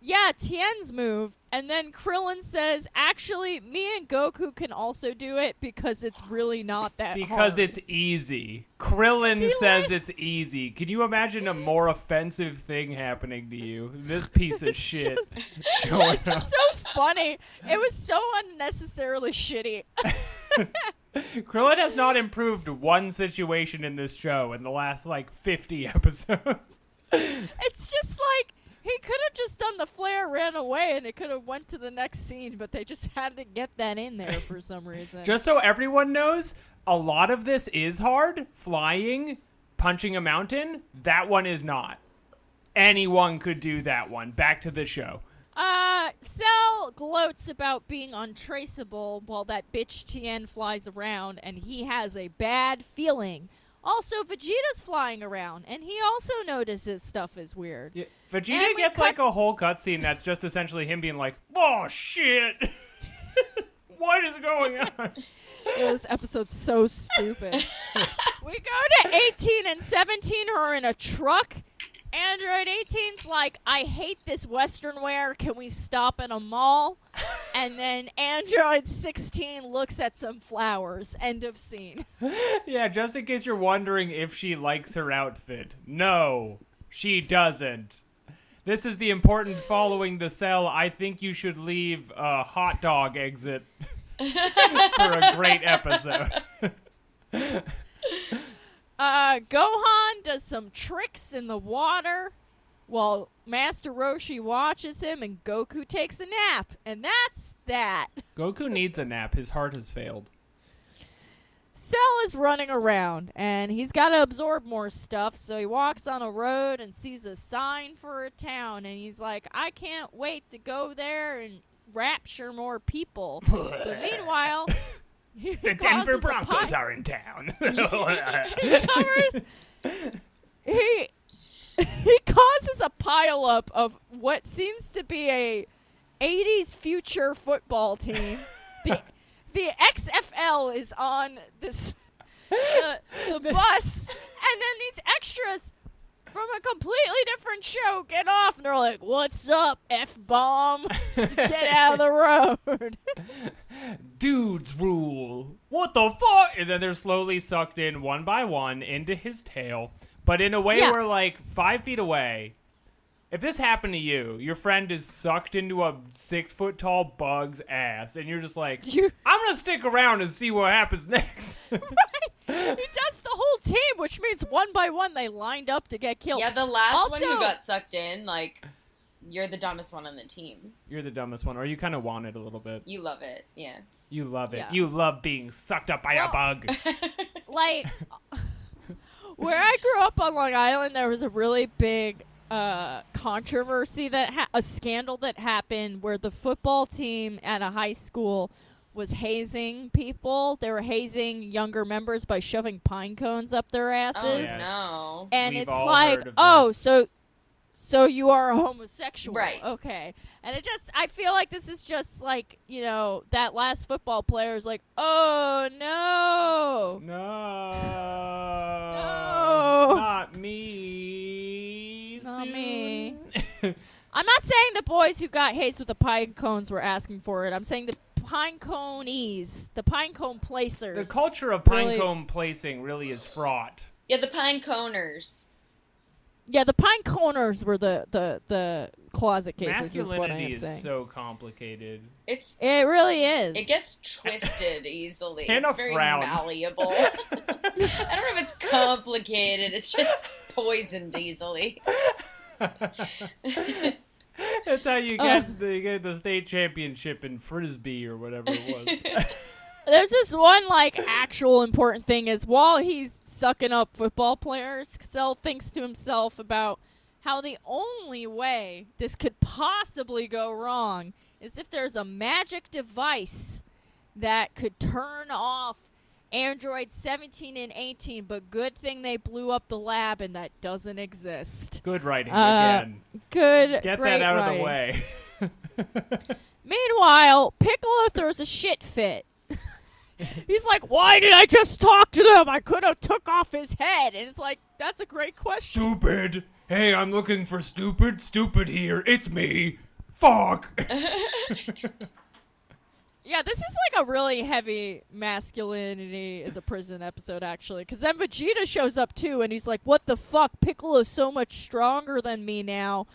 yeah, Tien's move. And then Krillin says, actually, me and Goku can also do it because it's really not that because hard." it's easy. Krillin says it's easy. Could you imagine a more offensive thing happening to you? This piece of shit showing It's up. so funny. It was so unnecessarily shitty. Krillin has not improved one situation in this show in the last like 50 episodes. It's just like he could have just done the flare, ran away, and it could have went to the next scene, but they just had to get that in there for some reason. Just so everyone knows, a lot of this is hard. Flying, punching a mountain, that one is not. Anyone could do that one. Back to the show. Uh, Cell gloats about being untraceable while that bitch Tien flies around, and he has a bad feeling. Also, Vegeta's flying around, and he also notices stuff is weird. Yeah, Vegeta we gets cut- like a whole cutscene that's just essentially him being like, "Oh shit, what is going on?" This episode's so stupid. we go to 18 and 17 who are in a truck. Android 18's like, I hate this Western wear. Can we stop in a mall? and then Android 16 looks at some flowers. End of scene. yeah, just in case you're wondering if she likes her outfit, no, she doesn't. This is the important following the cell. I think you should leave a hot dog exit for a great episode. Uh, Gohan does some tricks in the water while Master Roshi watches him, and Goku takes a nap. And that's that. Goku needs a nap. His heart has failed. Cell is running around and he's got to absorb more stuff. So he walks on a road and sees a sign for a town. And he's like, I can't wait to go there and rapture more people. but meanwhile, The Denver Broncos are in town. he covers. he he causes a pileup of what seems to be a 80s future football team. The the XFL is on this uh, the bus, and then these extras from a completely different show get off, and they're like, "What's up, f bomb? Get out of the road." Dudes rule. What the fuck? And then they're slowly sucked in one by one into his tail, but in a way Yeah. where like five feet away. If this happened to you, your friend is sucked into a six foot tall bug's ass, and you're just like, You- I'm gonna stick around and see what happens next. he does the whole team, which means one by one they lined up to get killed. Yeah, the last one who got sucked in, like, you're the dumbest one on the team. you're the dumbest one, or you kind of want it a little bit. You love it, yeah. You love it. Yeah. You love being sucked up by a bug. like where I grew up on Long Island, there was a really big uh, controversy that ha- a scandal that happened where the football team at a high school was hazing people. They were hazing younger members by shoving pine cones up their oh, asses. Oh Yes. no. And We've it's all like, oh, this. so so you are a homosexual. Right. Okay. And it just I feel like this is just like, you know, that last football player is like, "Oh, no." No. No. Not me. Not soon. me. I'm not saying the boys who got hazed with the pine cones were asking for it. I'm saying the pine conees, the pine cone placers. the culture of Really- pinecone placing really is fraught. Yeah, the pine coners. yeah, the pine coners were the the the closet cases. Is what I Masculinity am is so complicated. It's it really is. it gets twisted easily. And it's a very frown. malleable. I don't know if it's complicated. It's just poisoned easily. It's That's how you get um, the, you get the state championship in frisbee or whatever it was. There's just one like actual important thing is while he's sucking up football players, Cell thinks to himself about how the only way this could possibly go wrong is if there's a magic device that could turn off Android 17 and 18, but good thing they blew up the lab and that doesn't exist. Good writing Uh, again. Good. Get that out writing. of the way. Meanwhile, Piccolo throws a shit fit. He's like, "Why did I just talk to them? I could have took off his head." And it's like, "That's a great question." stupid. Hey, I'm looking for stupid. Stupid here. It's me. Fuck. Yeah, this is like a really heavy masculinity is a prison episode, actually. Because then Vegeta shows up too, and he's like, "What the fuck? Piccolo's so much stronger than me now."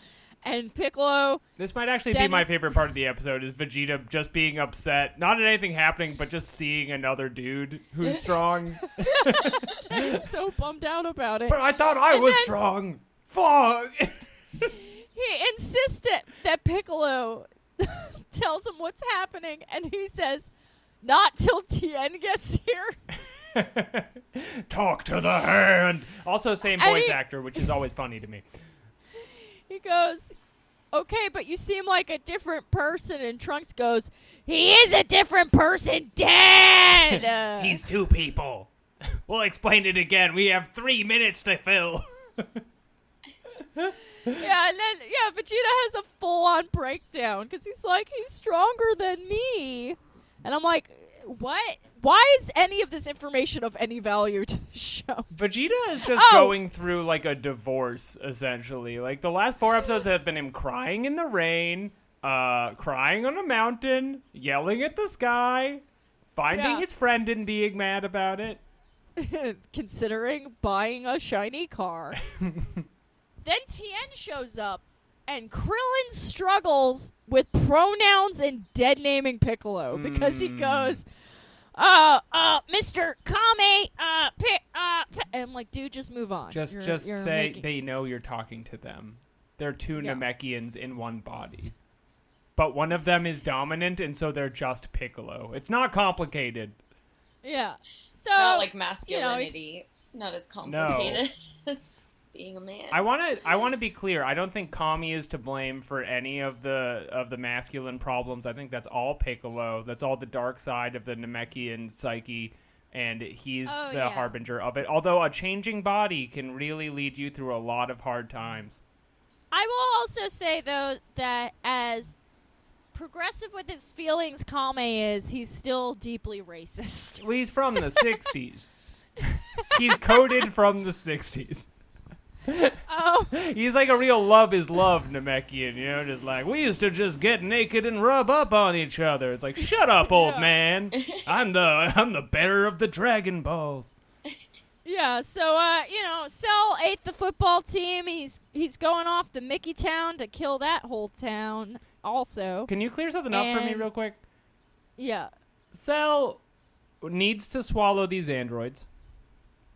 And Piccolo, This might actually be my favorite part of the episode is Vegeta just being upset, not at anything happening, but just seeing another dude who's strong. so bummed out about it. but I thought I And was then- strong. Fuck. He insisted that Piccolo tells him what's happening, and he says, "Not till Tien gets here." Talk to the hand. Also, same And voice he- actor, which is always funny to me. He goes, "Okay, but you seem like a different person." And Trunks goes, "He is a different person, Dad." He's two people. We'll explain it again. We have three minutes to fill. Yeah, and then yeah, Vegeta has a full-on breakdown because he's like, "He's stronger than me," and I'm like, "What? Why is any of this information of any value to the show?" Vegeta is just Oh. going through like a divorce, essentially. Like the last four episodes have been him crying in the rain, uh, crying on a mountain, yelling at the sky, finding Yeah. his friend and being mad about it. considering buying a shiny car. then Tien shows up, and Krillin struggles with pronouns and dead naming Piccolo because he goes, "Uh, uh, Mister Kami, uh, pi- uh," pi-" and I'm like, dude, just move on. Just, You're- just you're say making- they know you're talking to them. They're two Yeah. Namekians in one body. But one of them is dominant, and so they're just Piccolo. It's not complicated. yeah. So Not like you know, he's- masculinity. not as complicated as being a man. I want to I want to be clear. I don't think Kami is to blame for any of the of the masculine problems. I think that's all Piccolo. That's all the dark side of the Namekian psyche and he's Oh, the yeah. harbinger of it. Although a changing body can really lead you through a lot of hard times. I will also say though that as progressive with his feelings Kami is, he's still deeply racist. Well, he's from the 60s. he's coded from the 60s. Oh, He's like a real love is love Namekian, you know, just like we used to just get naked and rub up on each other. It's like, shut up, old Yeah. man. I'm the I'm the bearer of the Dragon Balls. yeah. So, uh, you know, Cell ate the football team. He's he's going off to Mickey Town to kill that whole town. Also, Can you clear something up for me real quick? yeah, Cell needs to swallow these androids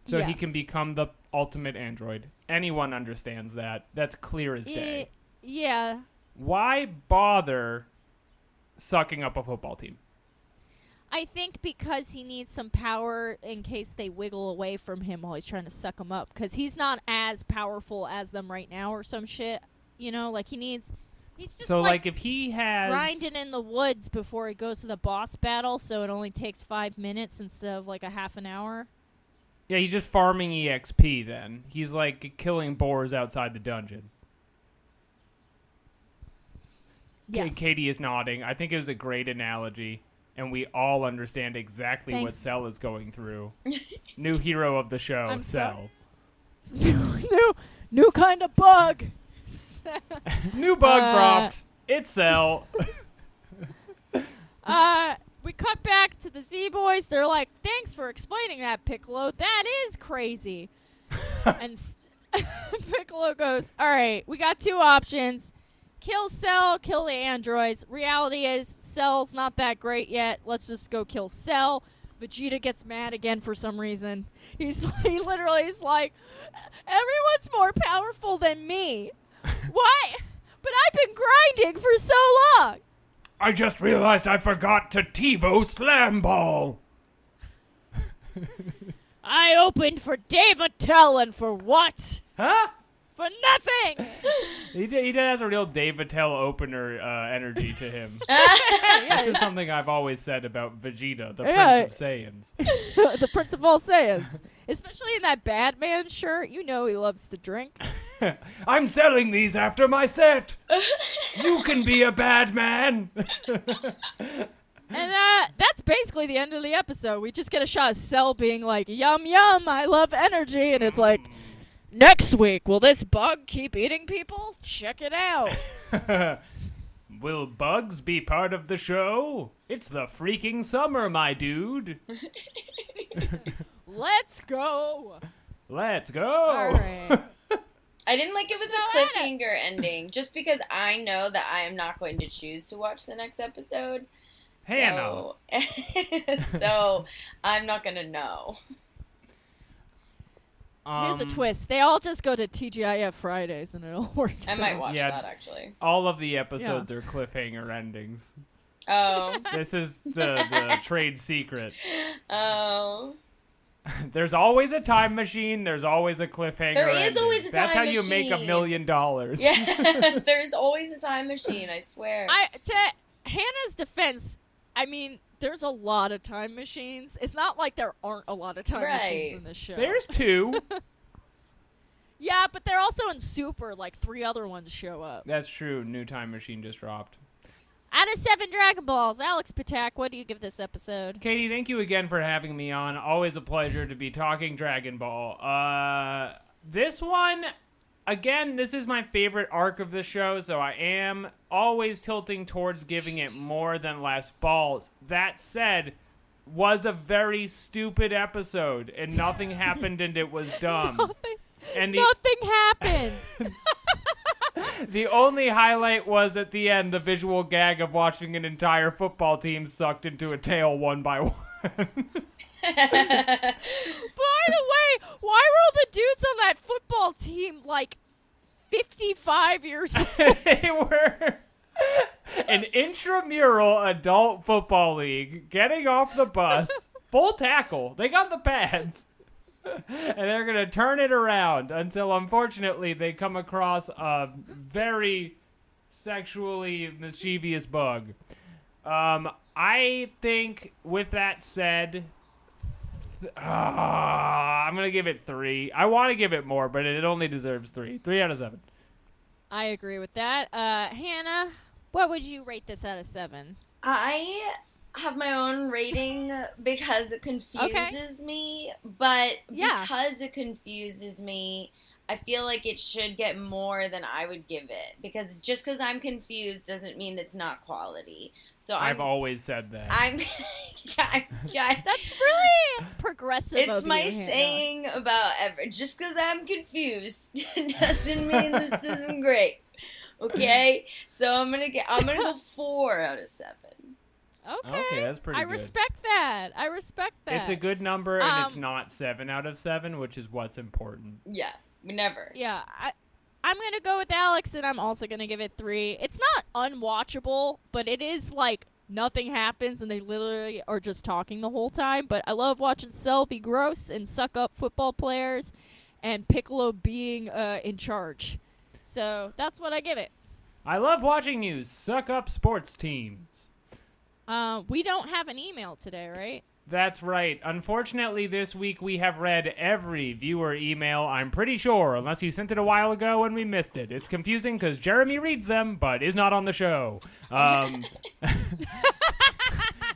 so he can become the ultimate android. Anyone understands that. That's clear as day. Yeah. Why bother sucking up a football team? I think because he needs some power in case they wiggle away from him while he's trying to suck them up. Because he's not as powerful as them right now, or some shit. You know, like he needs. He's just so like, like if he has grinding in the woods before he goes to the boss battle, so it only takes five minutes instead of like a half an hour. Yeah, he's just farming EXP then. He's like killing boars outside the dungeon. Yes. Katie is nodding. I think it was a great analogy, and we all understand exactly what Thanks. Cell is going through. New hero of the show, I'm Cell. new, new kind of bug. New bug Uh, dropped. It's Cell. Uh, we cut back to the Z Boys. They're like, "Thanks for explaining that, Piccolo. That is crazy." and s- Piccolo goes, "All right, we got two options: kill Cell, kill the androids. Reality is, Cell's not that great yet. Let's just go kill Cell." Vegeta gets mad again for some reason. He's he literally is like, "Everyone's more powerful than me. Why?" But I've been grinding for so long? I just realized I forgot to TiVo Slam Ball. I opened for Dave Attell and for what? Huh? For nothing. He, did, he has a real Dave Attell opener uh, energy to him. This is something I've always said about Vegeta, the Yeah. Prince of Saiyans. the Prince of all Saiyans. Especially in that Batman shirt, you know he loves to drink. I'm selling these after my set. you can be a bad man. And uh, that's basically the end of the episode. We just get a shot of Cell being like, "Yum yum, I love energy," and it's like, next week, will this bug keep eating people? Check it out. Will bugs be part of the show? It's the freaking summer, my dude. Let's go. Let's go. All right. I didn't like it was a cliffhanger ending, just because I know that I am not going to choose to watch the next episode. Hannah. So, so I'm not gonna know. Here's a Um, twist. They all just go to TGIF Fridays, and it all works. I might out. watch Yeah. that actually. All of the episodes are cliffhanger endings. Oh, This is the, the trade secret. oh. There's always a time machine. There's always a cliffhanger. There is ending. always a That's time machine. That's how you make a million dollars. Yeah, there's always a time machine. I swear. I to Hannah's defense, I mean, there's a lot of time machines. It's not like there aren't a lot of time Right. machines in this show. There's two. yeah, but they're also in Super. Like three other ones show up. That's true. New time machine just dropped. Out of seven Dragon Balls, Alex Patak, what do you give this episode? Katie, thank you again for having me on. Always a pleasure to be talking Dragon Ball. Uh, this one, again, this is my favorite arc of the show, so I am always tilting towards giving it more than less balls. That said, was a very stupid episode, and nothing happened, and it was dumb. Nothing, And the nothing happened. the only highlight was at the end the visual gag of watching an entire football team sucked into a tail one by one. By the way, why were all the dudes on that football team like 55 years old? they were an intramural adult football league getting off the bus, full tackle. They got the pads. And they're going to turn it around until, unfortunately, they come across a very sexually mischievous bug. Um, I think, with that said, ah, I'm going to give it three. I want to give it more, but it only deserves three. Three out of seven. I agree with that. Uh, Hannah, what would you rate this out of seven? I have my own rating because it confuses me, but Yeah. because it confuses me, I feel like it should get more than I would give it because just because I'm confused doesn't mean it's not quality. So I'm, I've always said that. I'm, yeah, yeah, That's really progressive. It's of my you, Hannah. saying about ever. Just because I'm confused doesn't mean this isn't great. Okay, so I'm gonna get. I'm gonna go four out of seven. Okay, Okay, that's pretty good. I good. respect that. I respect that. It's a good number, and it's Um, not seven out of seven, which is what's important. Yeah, never. Yeah, I, I'm gonna go with Alex, and I'm also gonna give it three. It's not unwatchable, but it is like nothing happens, and they literally are just talking the whole time. But I love watching Cell be gross and suck up football players, and Piccolo being uh, in charge. So that's what I give it. I love watching you suck up sports teams. Uh, we don't have an email today, right? That's right. Unfortunately, this week we have read every viewer email, I'm pretty sure, unless you sent it a while ago and we missed it. It's confusing because Jeremy reads them, but is not on the show. Um,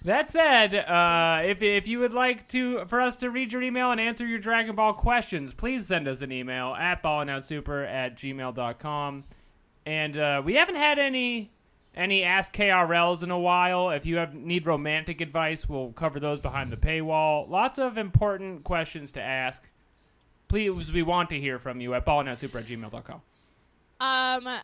that said, uh, if, if you would like to for us to read your email and answer your Dragon Ball questions, please send us an email at ballandoutsuper at gmail.com. And uh, we haven't had any any Ask KRLs in a while. If you have need romantic advice, we'll cover those behind the paywall. Lots of important questions to ask. Please, we want to hear from you at ballandoutsuper at gmail.com. Um,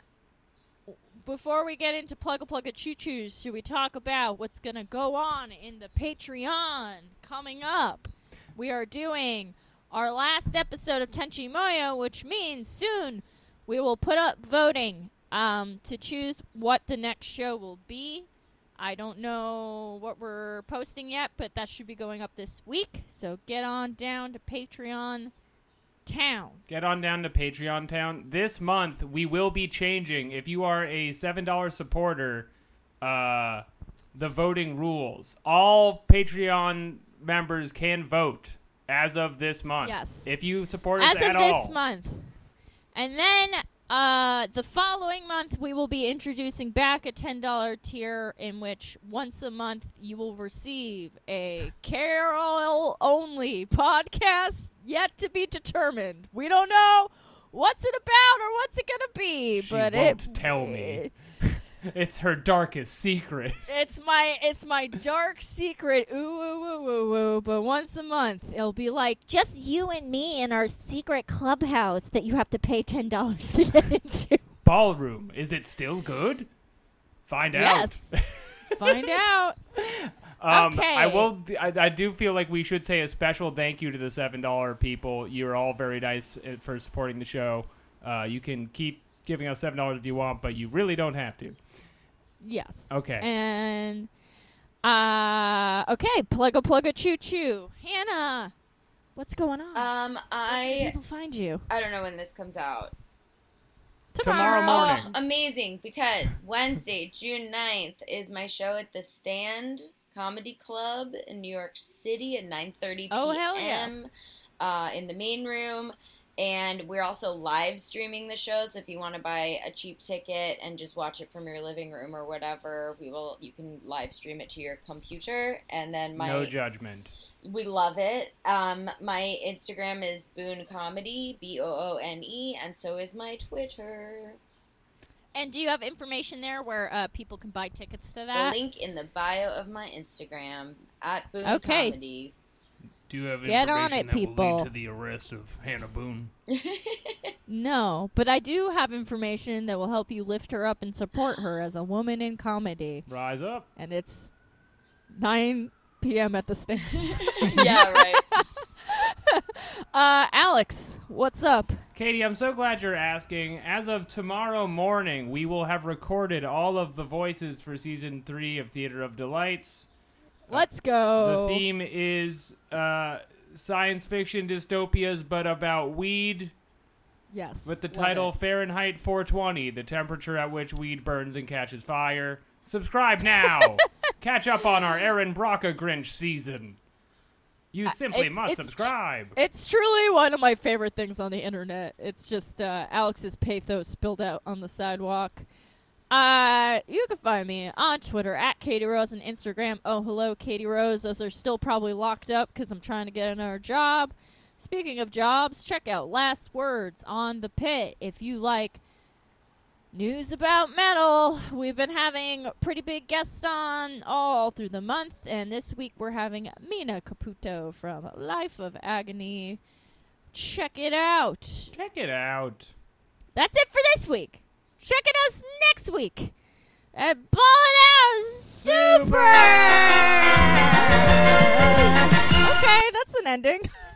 before we get into plug a plug a choo choos, should we talk about what's gonna go on in the Patreon coming up? We are doing our last episode of Tenchi Muyo, which means soon we will put up voting um, to choose what the next show will be. I don't know what we're posting yet, but that should be going up this week. So get on down to Patreon Town. Get on down to Patreon Town. This month we will be changing. If you are a seven dollar supporter, uh, the voting rules. All Patreon members can vote as of this month. Yes. If you support us As at of this all. month. And then uh, the following month, we will be introducing back a $10 tier in which once a month you will receive a Carol only podcast yet to be determined. We don't know what's it about or what's it going to be, She but won't it tell me. It's her darkest secret. It's my it's my dark secret. Ooh, ooh, ooh, ooh, ooh. But once a month, it'll be like just you and me in our secret clubhouse that you have to pay ten dollars to get into. Ballroom. Is it still good? Find out. Find out. Um, Okay. I will. I, I do feel like we should say a special thank you to the seven dollar people. You're all very nice uh, for supporting the show. Uh, you can keep giving us seven dollars if you want, but you really don't have to. Yes. Okay. And uh okay, plug a plug a choo choo. Hannah, what's going on? Um, Where can I people find you I don't know when this comes out. Tomorrow morning. Oh, amazing! Because Wednesday, June 9th, is my show at the Stand Comedy Club in New York City at 9:30 p.m. Oh, hell yeah. uh, in the main room. And we're also live streaming the show, so if you want to buy a cheap ticket and just watch it from your living room or whatever, we will. You can live stream it to your computer, and then my no judgment. we love it. Um, my Instagram is Boone Comedy, B O O N E, and so is my Twitter. And do you have information there where uh, people can buy tickets to The that? link in the bio of my Instagram at Boone Okay. Comedy. Do you have Get on it, that will people. lead to the arrest of Hannah Boone? No, but I do have information that will help you lift her up and support her as a woman in comedy. Rise up. And it's 9 p.m. at the stand. yeah, right. uh, Alex, what's up? Katie, I'm so glad you're asking. As of tomorrow morning, we will have recorded all of the voices for season three of Theater of Delights. Let's go. The theme is uh, science fiction dystopias, but about weed, Yes. with the title. Fahrenheit 420, the temperature at which weed burns and catches fire. Subscribe now. Catch up on our Aaron Brocca Grinch season. You simply Uh, it's- must it's tr- subscribe. It's truly one of my favorite things on the internet. It's just uh, Alex's pathos spilled out on the sidewalk. Uh, you can find me on Twitter at Katie Rose and Instagram. Oh, hello, Katie Rose. Those are still probably locked up because I'm trying to get another job. Speaking of jobs, check out Last Words on the Pit if you like news about metal. We've been having pretty big guests on all through the month, and this week we're having Mina Caputo from Life of Agony. Check it out. Check it out. That's it for this week. Check it out next week. And ball it out super. okay, that's an ending.